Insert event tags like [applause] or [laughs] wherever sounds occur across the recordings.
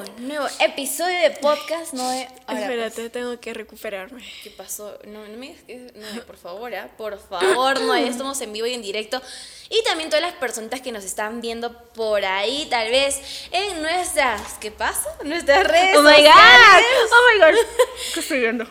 nuevo, nuevo episodio de podcast, no de... [laughs] Ahora, Espérate, tengo que recuperarme. ¿Qué pasó? No, no me digas que- no, por favor, ¿ah? por favor, no, ya estamos en vivo y en directo. Y también todas las personitas que nos están viendo por ahí, tal vez en nuestras, ¿qué pasa? Nuestras redes Oh my god, oh my god. [laughs] ¿Qué estoy viendo?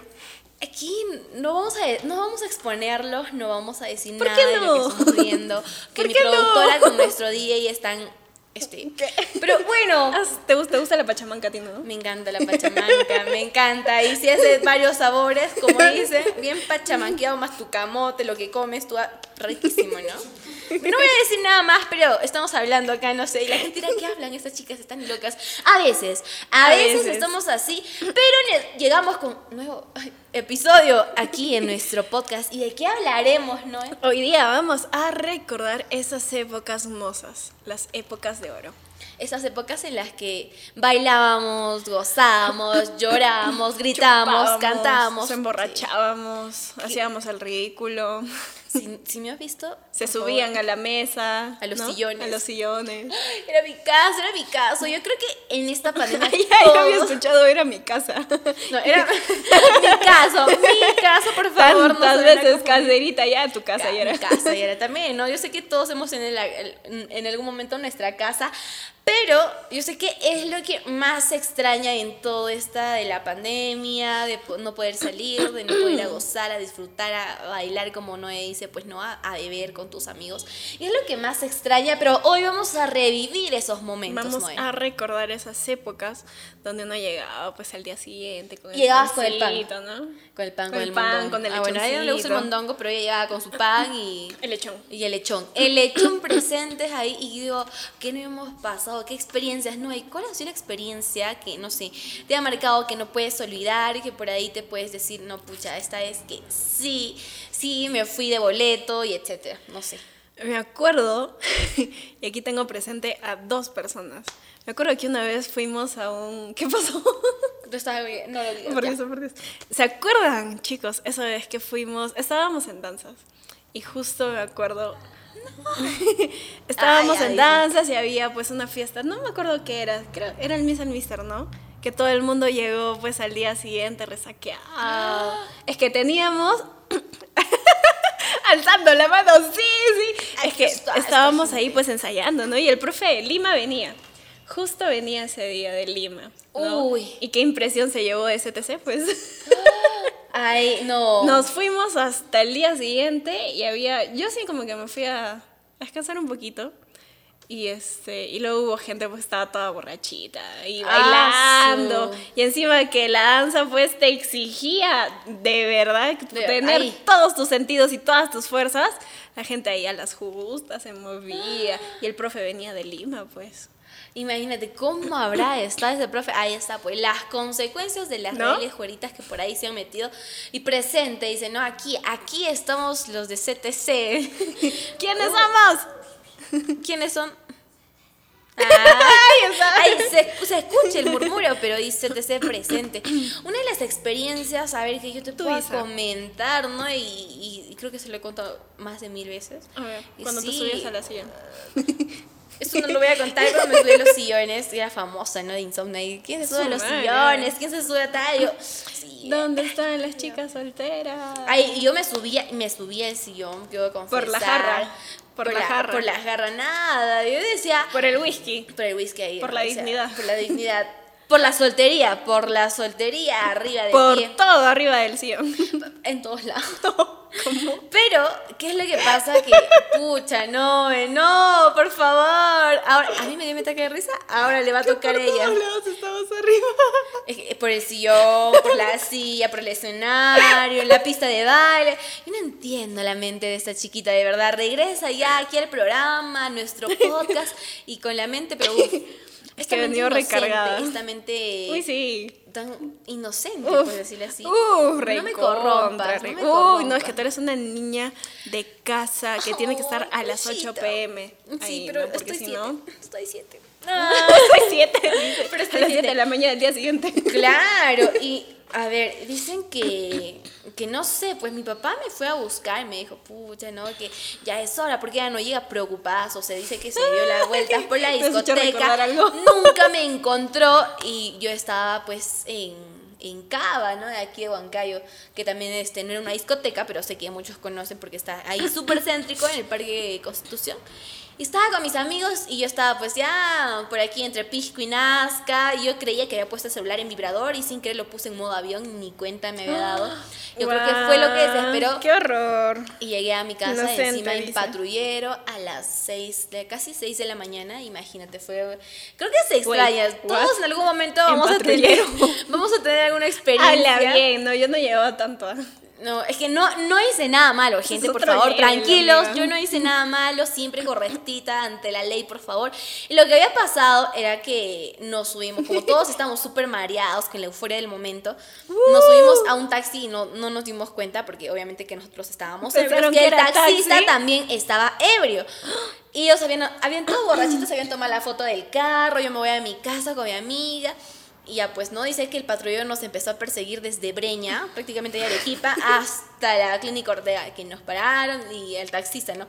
Aquí no vamos a, no vamos a exponerlos, no vamos a decir ¿Por nada qué de lo no? que estamos viendo. Que [laughs] ¿Por mi no? productora con nuestro DJ están, este, [laughs] pero bueno, [laughs] Ah, ¿Te gusta, te gusta la pachamanca a ti, no? Me encanta la pachamanca, me encanta. Y si hace varios sabores, como dice, bien pachamanqueado, más tu camote, lo que comes, tú, ah, riquísimo, ¿no? No voy a decir nada más, pero estamos hablando acá, no sé, y la gente dirá, ¿qué hablan estas chicas? Están locas. A veces, a, A veces, veces. estamos así, pero llegamos con un nuevo episodio aquí en nuestro podcast. ¿Y de qué hablaremos, no? Hoy día vamos a recordar esas épocas mozas, las épocas de oro. Esas épocas en las que bailábamos, gozábamos, [laughs] llorábamos, gritábamos, Chupábamos, cantábamos. Se emborrachábamos, hacíamos el ridículo, Si, si me has visto. se subían favor. a la mesa. A los ¿no? sillones. A los sillones. [gasps] Era mi caso, era mi caso. Yo creo que en esta [laughs] pandemia. Ay, yo había todos- escuchado, era mi casa. No, era [laughs] [laughs] mi caso, mi caso, por favor. no Tantas a veces confundir. caserita, ya tu casa ya era. Mi casa y era también, ¿no? Yo sé que todos hemos en, el- en algún momento nuestra casa, pero yo sé que es lo que más se extraña en todo esta de la pandemia, de no poder salir, de no poder a gozar, a disfrutar, a bailar, como Noé dice, pues no, a, a beber con tus amigos. Y es lo que más se extraña, pero hoy vamos a revivir esos momentos, Vamos Noé. a recordar esas épocas donde uno llegaba pues al día siguiente con el Llegabas con el pan. pancito, ¿no? Con el pan, Con con, el pan, mondongo. con el Ah, bueno, a ella no le gusta el mondongo, pero ella llegaba con su pan y... [laughs] El lechón. Y el lechón. El lechón presentes ahí y digo, ¿qué no hemos pasado? ¿Qué experiencias no hay? ¿Cuál ha sido la experiencia que, no sé, te ha marcado que no puedes olvidar, que por ahí te puedes decir, no, pucha, esta es que sí, sí, me fui de boleto y etcétera, no sé. Me acuerdo, [laughs] y aquí tengo presente a dos personas. Me acuerdo que una vez fuimos a un... [laughs] ¿Qué pasó? Estabas bien, no lo digas. Por eso, por eso. ¿Se acuerdan, chicos? Esa vez que fuimos, estábamos en danzas. Y justo me acuerdo... [laughs] estábamos Ay, en danzas y había pues una fiesta. No me acuerdo qué era. Creo, era el Miss and Mister, ¿no? Que todo el mundo llegó pues al día siguiente resaqueado. Es que teníamos... [coughs] Alzando la mano, sí, sí. Ay, es que estábamos ahí pues ensayando, ¿no? Y el profe de Lima venía. Justo venía ese día de Lima. ¿no? Uy. ¿Y qué impresión se llevó de STC? Pues [laughs] Ay, no. nos fuimos hasta el día siguiente y había. Yo sí, como que me fui a, a descansar un poquito. Y este y luego hubo gente pues estaba toda borrachita y Ah, bailando y encima que la danza pues te exigía de verdad De- tener ahí. todos tus sentidos y todas tus fuerzas la gente ahí a las justas se movía [gasps] y el profe venía de Lima pues Imagínate cómo habrá [clears throat] estado ese profe. Ahí está, pues las consecuencias de las ¿No? reales jueritas que por ahí se han metido y presente. Dice, no, aquí, aquí estamos los de CTC. [laughs] ¿quiénes [laughs] somos? ¿Quiénes son? Ah, ahí se, se escucha el murmuro, pero dice CTC presente. Una de las experiencias, a ver, que yo te puedo comentar, ¿no? Y, y- y creo que se lo he contado más de mil veces. A ver, cuando te sí, subías a la silla. [laughs] Eso no lo voy a contar, pero me subí a los sillones. Era famosa, ¿no? De Insomnia. ¿Quién se sube a los sillones? ¿Quién se sube a tal? Yo, sí. [laughs] ¿Dónde están las chicas solteras? Ay, yo me subía, me subía al sillón, quiero confesar. Por la jarra, por la jarra. Por la jarra, nada. Yo decía, Por el whisky. por el whisky ahí. Por ¿no? la O sea, dignidad. Por la dignidad. Por la soltería, por la soltería arriba de Por pie. todo arriba del sillón. En todos lados. [laughs] ¿Cómo? Pero, ¿qué es lo que pasa? Que, pucha, no, eh, no, por favor. Ahora, a mí me dio un ataque de risa, ahora le va a tocar a Por ella. todos lados estabas arriba. [laughs] Es que Por el sillón, por la silla, por el escenario, la pista de baile. Yo no entiendo la mente de esta chiquita, de verdad. Regresa ya aquí al programa, a nuestro [laughs] podcast, y con la mente, pero uf, esta que venía recargada. Esta mente Uy, sí. tan inocente, Uf. por decirlo así. Uh, no me corrompas, no Uy, no, es que tú eres una niña de casa que tiene que estar a las 8 Pobrecita. pm. Sí, Ahí, pero ¿no? Estoy si siete. no. [laughs] Estoy siete. [laughs] 7, [laughs] dice. Pero A las 7 de la mañana del día siguiente. Claro, y a ver, dicen que, que no sé, pues mi papá me fue a buscar y me dijo, pucha, no, que ya es hora, porque ya no llega preocupada, o se dice que se dio las vueltas por la ¿Me has hecho discoteca, nunca me encontró y yo estaba pues en, en Cava, ¿no? De aquí de Huancayo, que también es tener una discoteca, pero sé que muchos conocen porque está ahí súper céntrico en el Parque Constitución. Y estaba con mis amigos y yo estaba pues ya por aquí entre Pisco y Nazca. Y yo creía que había puesto el celular en vibrador y sin querer lo puse en modo avión ni cuenta me había dado. [gasps] Yo creo que fue lo que desesperó. ¡Qué horror! Y llegué a mi casa Inocente, encima en patrullero a las 6, de casi 6 de la mañana, imagínate, fue... Creo que se extraña, Wait, todos en algún momento En vamos a, tener, [laughs] vamos a tener alguna [laughs] experiencia. Habla bien, no, yo no llevaba tanto. No, es que no, no hice nada malo, gente, por favor, nivel, tranquilos, yo no hice nada [laughs] malo, siempre correctita ante la ley, por favor. Y lo que había pasado era que nos subimos, como todos estábamos súper mareados con la euforia del momento, nos subimos a un taxi y no, no nos dimos cuenta, porque obviamente que nosotros estábamos ebrios, que el taxista taxi. también estaba ebrio. Y ellos habían, habían todos borrachitos, [gasps] habían tomado la foto del carro, yo me voy a mi casa con mi amiga. Y ya pues, ¿no? Dice que el patrullero nos empezó a perseguir desde Breña, [laughs] prácticamente de Arequipa, hasta la clínica Ortega, que nos pararon, y el taxista, ¿no?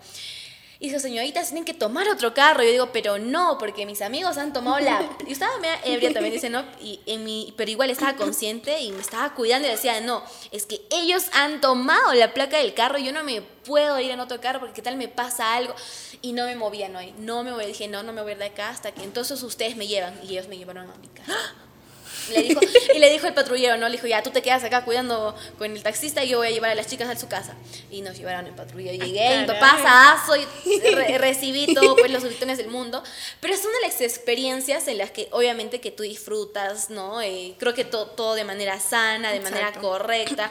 Y dijo, señoritas, tienen que tomar otro carro. Yo digo, pero no, porque mis amigos han tomado la... [laughs] Yo estaba ebria también, dice, ¿no? Y en mi... Pero igual estaba [laughs] consciente y me estaba cuidando y decía, no, es que ellos han tomado la placa del carro, yo no me puedo ir en otro carro porque qué tal me pasa algo. Y no me movía, no, no me movía. Dije, no, no me voy a ir de acá hasta que entonces ustedes me llevan. Y ellos me llevaron a mi casa. Le dijo, y le dijo el patrullero, ¿no? Le dijo, ya, tú te quedas acá cuidando con el taxista y yo voy a llevar a las chicas a su casa. Y nos llevaron el patrullero. Llegué, mi papá asazo, y [laughs] re- recibí todo, pues, los gritones del mundo. Pero una de las experiencias en las que, obviamente, que tú disfrutas, ¿no? Eh, creo que to- todo de manera sana, de manera Exacto. correcta.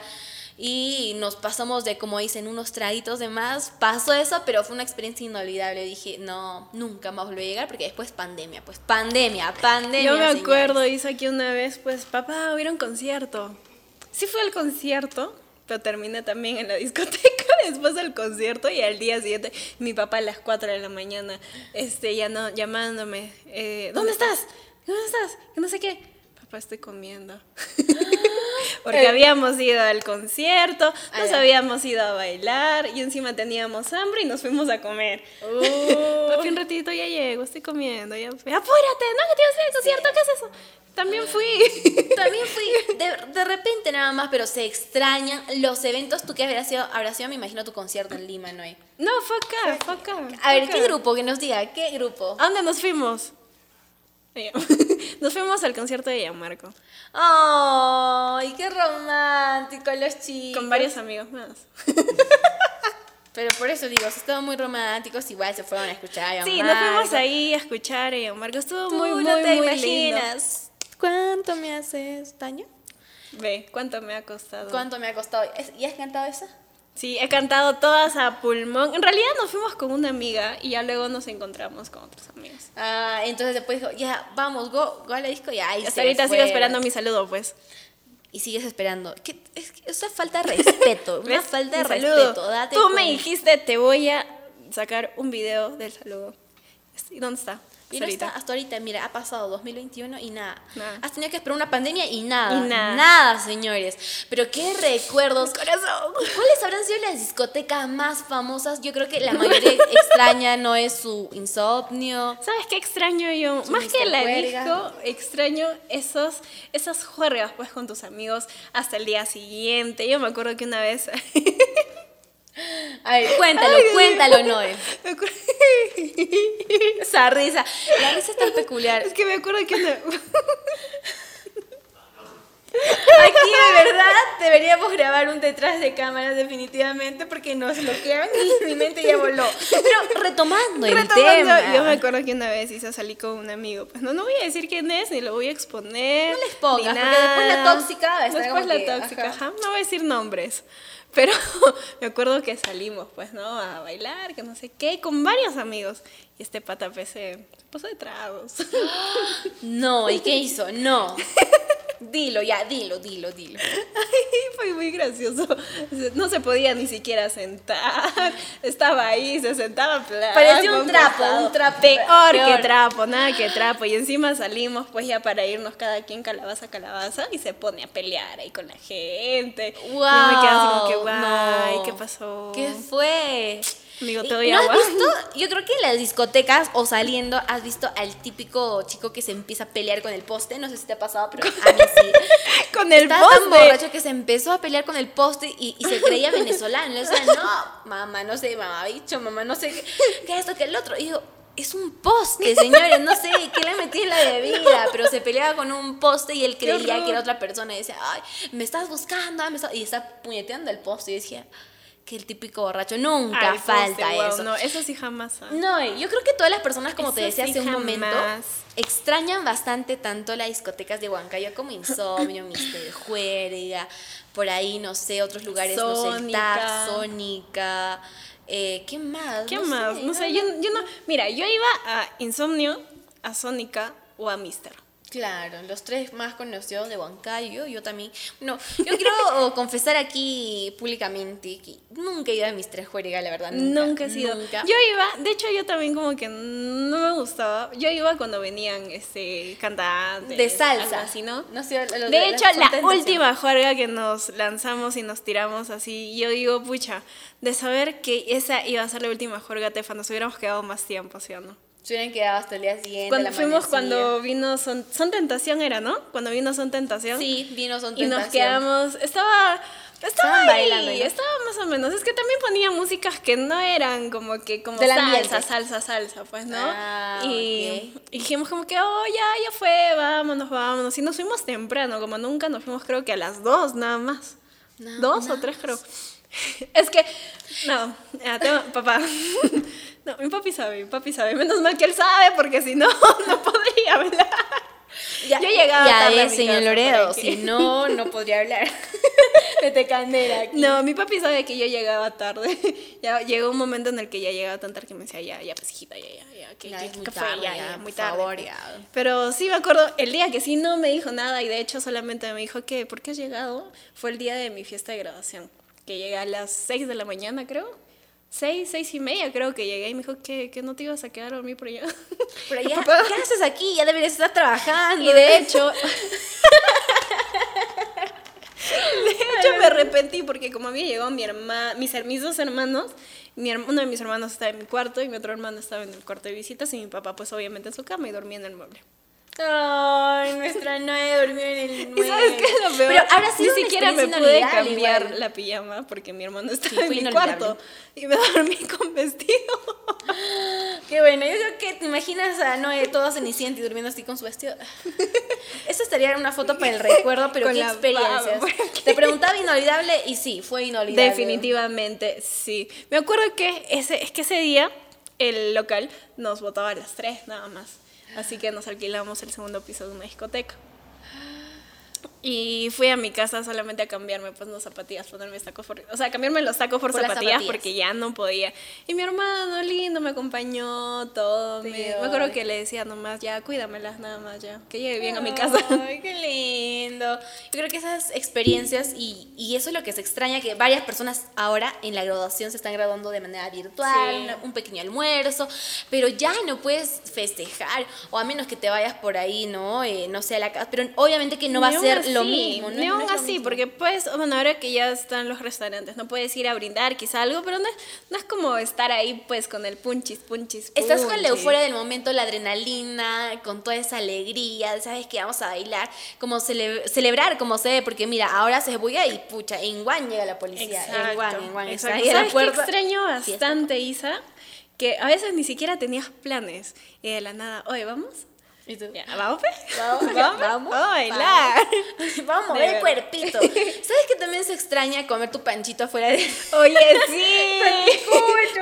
Y nos pasamos de, como dicen, unos traguitos de más. Pasó eso, pero fue una experiencia inolvidable. Dije, no, nunca más volví a llegar porque después pandemia, pues pandemia, pandemia. Yo me señores. acuerdo, hice aquí una vez, pues, papá, hubiera un concierto. Sí fue al concierto, pero terminé también en la [laughs] discoteca después del concierto y al día siguiente mi papá a las 4 de la mañana, este, ya no, llamándome, eh, ¿dónde estás? ¿Dónde estás? Que no sé qué. Papá, estoy comiendo. [laughs] Porque Eh. habíamos ido al concierto, Ah, nos habíamos ido a bailar y encima teníamos hambre y nos fuimos a comer. Papi, un ratito ya llego, estoy comiendo. Ya. Apúrate, no, que te ir al concierto, ¿qué es eso? También fui. [laughs] También fui de, de repente nada más, pero se extrañan los eventos. ¿Tú qué habrás sido? Habrá sido, me imagino, tu concierto en Lima, ¿no? No, fue acá, fue acá. A ver, ¿qué acá. grupo? Que nos diga, ¿qué grupo? ¿A dónde nos fuimos? [laughs] Nos fuimos al concierto de Gianmarco. ¡Ay, qué romántico los chicos! Con varios amigos más. [laughs] Pero por eso digo, estaban muy románticos, igual se fueron a escuchar a Sí, nos fuimos ahí a escuchar a Gianmarco. Estuvo Tú muy, muy, no te muy imaginas cuánto me haces daño. lindo. Ve, ¿cuánto me ha costado? ¿Cuánto me ha costado? ¿Es- ¿Y has cantado esa? Sí, he cantado todas a pulmón. En realidad nos fuimos con una amiga y ya luego nos encontramos con otros amigos. Ah, entonces después dijo, ya, vamos, go, go a la disco, ya, ahí Hasta ahorita sigo esperando mi saludo, pues. Y sigues esperando. ¿Qué? Es que es falta de respeto. [laughs] Una falta de saludo. respeto. Date Tú me dijiste, te voy a sacar un video del saludo. ¿Y dónde está? Y no está hasta ahorita, mira, ha pasado 2021 y nada. Nada. Has tenido que esperar una pandemia y nada. Y nada. Nada, señores. Pero qué recuerdos. Corazón. ¿Cuáles habrán sido las discotecas más famosas? Yo creo que la mayoría extraña no es su insomnio. ¿Sabes qué extraño yo? Su Más que la Juerga. disco, extraño esos, esas juergas pues con tus amigos hasta el día siguiente. Yo me acuerdo que una vez... [laughs] A ver, cuéntalo, Ay, cuéntalo, mío. Noel. me acuerdo- Esa risa. La risa es tan peculiar. es que me acuerdo que. [laughs] Aquí de verdad deberíamos grabar un detrás de cámaras definitivamente porque nos bloquearon y mi mente ya voló. Pero retomando el Retomando, tema. Yo me acuerdo que una vez hice salir con un amigo. Pues no, no voy a decir quién es, ni lo voy a exponer. No les pongas, porque después la tóxica Después la que, tóxica, ajá. ajá. No voy a decir nombres. Pero [laughs] me acuerdo que salimos, pues, ¿no? A bailar, que no sé qué, con varios amigos. Y este pata, pues, se puso de tragos. [gasps] No, ¿y qué hizo? No. [laughs] Dilo, ya, dilo, dilo, dilo. [laughs] Fue muy gracioso. No se podía ni siquiera sentar. Estaba ahí, se sentaba. Parecía un trapo, un trapo. Peor, Peor. que trapo, nada que trapo. Y encima salimos pues ya para irnos cada quien calabaza a calabaza y se pone a pelear ahí con la gente. Y yo me quedé así como que, guay, no. ¿qué pasó? ¿Qué fue? Amigo, ¿Y ¿te doy ¿No has agua? visto? Yo creo que en las discotecas o saliendo has visto al típico chico que se empieza a pelear con el poste. No sé si te ha pasado, pero a mí sí. [laughs] Con el Estaba tan poste. borracho que se empezó a pelear con el poste y, y se creía venezolano. Le decía, no, mamá, no sé, mamá bicho, mamá, no sé qué, qué esto, que el otro. Y digo, es un poste, señores, no sé qué le metí en la bebida, pero se peleaba con un poste y él Qué creía que era otra persona y decía, ay, me estás buscando, ah, me estás-". y está puñeteando el poste. Y decía, que el típico borracho, nunca Ay, falta guau, eso. No, eso sí jamás. ah. No, yo creo que todas las personas, como te decía sí hace un momento, extrañan bastante tanto las discotecas de Huancayo como Insomnio, [coughs] Mister Juerga, por ahí, no sé, otros lugares, no sé, el Sónica. TAC, Sónica, eh, ¿qué más? ¿Qué No más? sé, no sé, yo, yo no. Mira, yo iba a Insomnio, a Sónica o a Mister. Claro, los tres más conocidos de Huancayo, yo también. No, yo quiero [laughs] confesar aquí públicamente que nunca he ido a Mister Juerga, la verdad. Nunca, Nunca he sido. Nunca. Yo iba, de hecho yo también como que no me gustaba. Yo iba cuando venían este cantantes. de salsa, así, ¿no? No sé, De hecho, la última juerga que nos lanzamos y nos tiramos así, yo digo, pucha, de saber que esa iba a ser la última juerga Tefa, nos hubiéramos quedado más tiempo, ¿sí o no? Se hubieran quedado hasta el día siguiente. Cuando la fuimos, cuando vino Son, Son Tentación era, ¿no? Cuando vino Son Tentación. Sí, vino son Y nos Tentación. quedamos, estaba, estaba Estaban ahí, bailando, ¿no? estaba más o menos. Es que también ponía músicas que no eran como que como Del salsa, ambiente. salsa, salsa, pues, ¿no? Ah, y, dijimos como que, oh, ya, ya fue, vámonos, vámonos. Y nos fuimos temprano, como nunca, nos fuimos creo que a las dos nada más. Dos o tres creo. [laughs] Es que, no, ya, tengo- papá. [laughs] No, mi papi sabe, mi papi sabe. Menos mal que él sabe, porque si no, [laughs] no podría hablar. Ya, Yo llegaba ya tarde a mi señor casa, Loredo, si no, no podría hablar. Vete candela aquí. No, mi papi sabe que yo llegaba tarde. ya llegó un momento en el que ya llegaba tan tarde que me decía, ya, ya, pues hijita, ya, ya, ya, que, Ya, que- es muy fue, tarde, ya, ya, ya, muy tarde. favor, ya. Pero sí me acuerdo, el día que sí no me dijo nada y de hecho solamente me dijo que, ¿por qué has llegado? Fue el día de mi fiesta de graduación, que llegué a las 6 de la mañana, creo. Seis, seis y media creo que llegué y me dijo que, que no te ibas a quedar a dormir por allá. Por allá. ¿qué haces aquí? Ya deberías estar trabajando. Y de hecho, [laughs] de hecho me arrepentí porque como había llegado mi hermana, mis, mis dos hermanos, mi her- uno de mis hermanos estaba en mi cuarto y mi otro hermano estaba en el cuarto de visitas y mi papá pues obviamente en su cama y dormía en el mueble. Ay, nuestra Noé durmió en el ¿Y mueble. sabes qué es lo peor? Pero ahora sí ni siquiera me pude cambiar igual. la pijama porque mi hermano estaba Sí, en mi cuarto y me dormí con vestido. [gasps] Qué bueno, yo creo que te imaginas a Noé toda cenicienta y durmiendo así con su vestido. [laughs] Eso estaría en una foto para el recuerdo, pero Con qué experiencias. Te preguntaba inolvidable y sí, fue inolvidable. Definitivamente, sí. Me acuerdo que ese, es que ese día el local nos botaba a las 3 nada más. Así que nos alquilamos el segundo piso de una discoteca. Y fui a mi casa solamente a cambiarme pues las zapatillas, ponerme tacos por, o sea, cambiarme los tacos por, Por las zapatillas, zapatillas. porque ya no podía. Y mi hermano lindo me acompañó todo. Me, me acuerdo que le decía nomás, ya cuídamelas nada más ya, que llegue bien a mi casa. Ay, [laughs] qué lindo. Yo creo que esas experiencias y, y eso es lo que se extraña, que varias personas ahora en la graduación se están graduando de manera virtual, Sí. un pequeño almuerzo, pero ya no puedes festejar, o a menos que te vayas por ahí, ¿no? Eh, no sé, a la casa, pero obviamente que no va a ser lo mismo. ¿no? No es así, mismo. porque pues, bueno, ahora que ya están los restaurantes, no puedes ir a brindar quizá algo, pero no es, no es como estar ahí pues con el punchis, punchis, Estás con la punchis. euforia del momento, la adrenalina, con toda esa alegría, sabes que vamos a bailar, como cele- celebrar como se ve, porque mira, ahora se bulla y pucha, en Guan llega la policía, en Guan, en Guan, está exacto. la ¿Sabes qué extraño bastante, Isa? Que a veces ni siquiera tenías planes y de la nada, oye, ¿vamos? ¿Y tú? Ya, ¿Vamos? Vamos, ¿Vamos? vamos, a bailar. Vamos a mover el cuerpito. ¿Sabes que también se extraña comer tu panchito afuera de... [laughs] Oye, sí.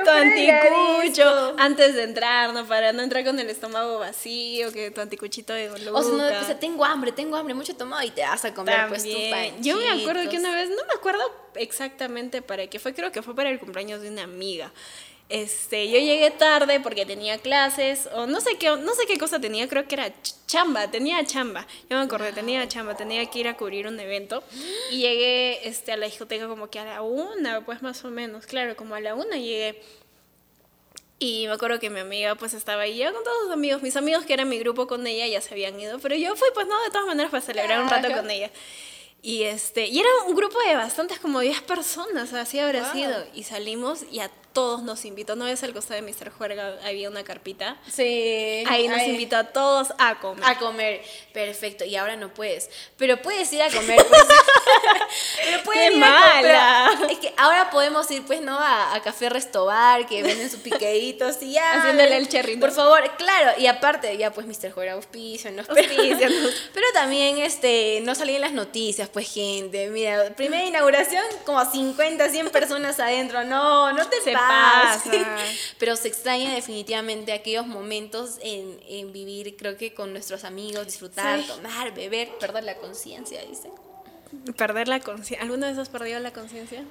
anticucho. fregadito. Antes de entrar, ¿no? Para no entrar con el estómago vacío, que tu anticuchito de O si no, Luca. dice, tengo hambre, tengo hambre, mucho tomado y te vas a comer pues tu También. panchito. Yo me acuerdo que una vez, no me acuerdo exactamente para qué fue, creo que fue para el cumpleaños de una amiga. Este, yo llegué tarde porque tenía clases, o no sé qué, no sé qué cosa tenía, creo que era ch- chamba, tenía chamba. Yo me acordé, tenía chamba, tenía que ir a cubrir un evento. Y llegué este, a la discoteca como que a la una, pues más o menos, claro, como a la una llegué. Y me acuerdo que mi amiga pues estaba ahí, yo con todos sus amigos, mis amigos que eran mi grupo con ella ya se habían ido, pero yo fui pues no, de todas maneras para celebrar un rato con ella. Y este, y era un grupo de bastantes, como 10 personas, así habrá Wow. sido. Y salimos y a todos nos invitó. ¿No ves al costado de Mr. Juerga había una carpita? Sí. Ahí nos Ay, invitó a todos a comer. A comer, perfecto. Y ahora no puedes. Pero puedes ir a comer. pues. [laughs] pero puedes ¡Qué ir a comer. mala! Es que ahora podemos ir, pues, ¿no? A, a Café Restobar, que venden sus piqueditos y ya. Haciéndole el cherry. Por favor, claro. Y aparte, ya, pues, Mr. Juega auspicio, ¿no? Pero, Auspícianos. [laughs] pero también, este, no salía en las noticias, pues, gente. Mira, primera inauguración, como 50, 100 personas adentro. No, no te Se [laughs] Pero se extraña definitivamente aquellos momentos en, en vivir, creo que con nuestros amigos, disfrutar, Sí. tomar, beber, perder la conciencia, dice. Perder la conciencia. ¿Alguna vez has perdido la conciencia?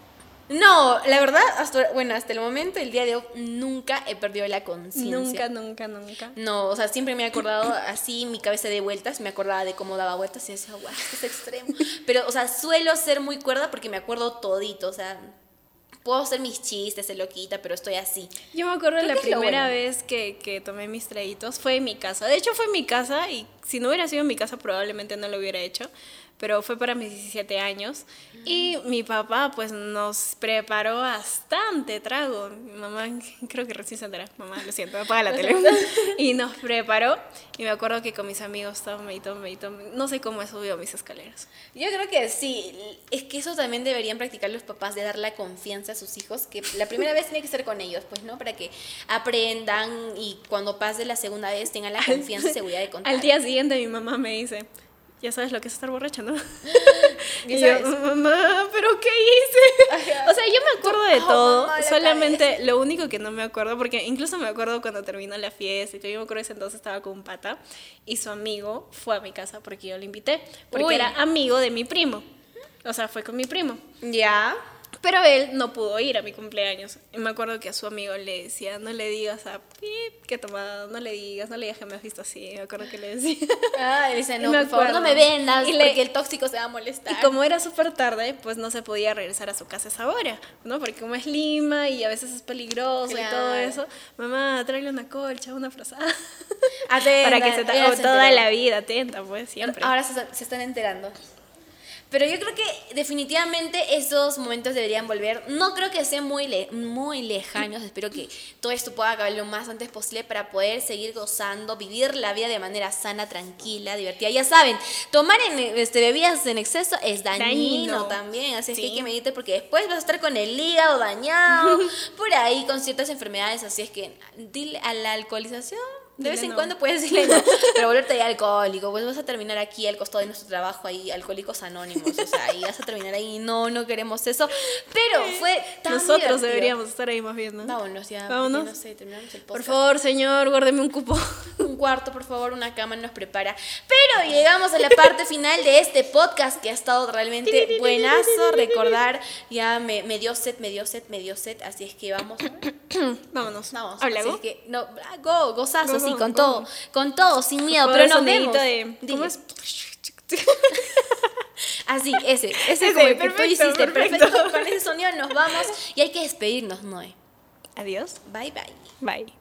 No, la verdad, hasta, bueno, hasta el momento, el día de hoy, nunca he perdido la conciencia. Nunca, nunca, nunca. No, o sea, siempre me he acordado así, mi cabeza de vueltas, me acordaba de cómo daba vueltas y decía, guau, esto es extremo. Pero, o sea, suelo ser muy cuerda porque me acuerdo todito, o sea, puedo hacer mis chistes, ser loquita, pero estoy así. Yo me acuerdo la primera bueno. vez que, que tomé mis traguitos fue en mi casa. De hecho, fue en mi casa y si no hubiera sido en mi casa probablemente no lo hubiera hecho. Pero fue para mis 17 años. Y mi papá pues nos preparó bastante trago. Mi mamá [laughs] creo que recién se. Mamá, lo siento, apaga la tele. [laughs] y nos preparó. Y me acuerdo que con mis amigos tome y tome y tome. No sé cómo he subido mis escaleras. Yo creo que sí, es que eso también deberían practicar los papás de dar la confianza a sus hijos, que la primera vez tiene que ser con ellos, pues, ¿no? Para que aprendan y cuando pase la segunda vez tengan la confianza y [laughs] seguridad de contar. Al día siguiente mi mamá me dice, ya sabes lo que es estar borracha, ¿no? [laughs] ¿Ya Y yo, mamá, ¿pero qué hice? Ajá. O sea, yo me acuerdo de Oh, todo, mamá, solamente lo único que no me acuerdo, porque incluso me acuerdo cuando terminó la fiesta y yo me acuerdo que ese entonces estaba con un pata y su amigo fue a mi casa porque yo lo invité, porque Uy. era amigo de mi primo. O sea, fue con mi primo. Ya. Pero él no pudo ir a mi cumpleaños. Y me acuerdo que a su amigo le decía, no le digas a Pip que tomado, no le digas, no le digas que me has visto así. Me acuerdo que le decía. Ah, y dice, [laughs] Y no, por favor, no me vendas, Y le- el tóxico se va a molestar. Y como era súper tarde, pues no se podía regresar a su casa a esa hora, ¿no? Porque como es Lima y a veces es peligroso y todo Claro. eso, mamá, tráele una colcha, una frazada. Atenta, [laughs] Para que se se toda la vida, atenta, pues, siempre. Ahora se, se están enterando. Pero yo creo que definitivamente esos momentos deberían volver. No creo que sean muy, le- muy lejanos. Espero que todo esto pueda acabar lo más antes posible para poder seguir gozando, vivir la vida de manera sana, tranquila, divertida. Ya saben, tomar en, este, bebidas en exceso es dañino, Dañino. también. Así es que hay que meditar porque después vas a estar con el hígado dañado, [laughs] por ahí con ciertas enfermedades. Así es que dile a la alcoholización. De vez en no. cuando puedes decirle no, pero volverte ahí alcohólico, pues vas a terminar aquí al costado de nuestro trabajo ahí, alcohólicos anónimos, o sea, ahí vas a terminar ahí, no, no queremos eso, pero fue tan Nosotros divertido. deberíamos estar ahí más bien, ¿no? Vámonos ya, Vámonos. no sé, terminamos el Por podcast. favor, señor, guárdeme un cupo. Un cuarto, por favor, una cama nos prepara. Pero llegamos a la parte final de este podcast que ha estado realmente buenazo. Recordar, ya me, me dio set, me dio set, me dio set, así es que vamos. [coughs] Vámonos. Vamos, Habla, así go. es que, no, ah, go, gozazo, Go, sí, con todo, con todo, sin miedo, pero nos vemos. de- ¿Cómo es? [laughs] Así, ese, ese, Ese, como el que tú hiciste, perfecto. perfecto. Con ese sonido nos vamos y hay que despedirnos, Noé. Adiós. Bye bye. Bye.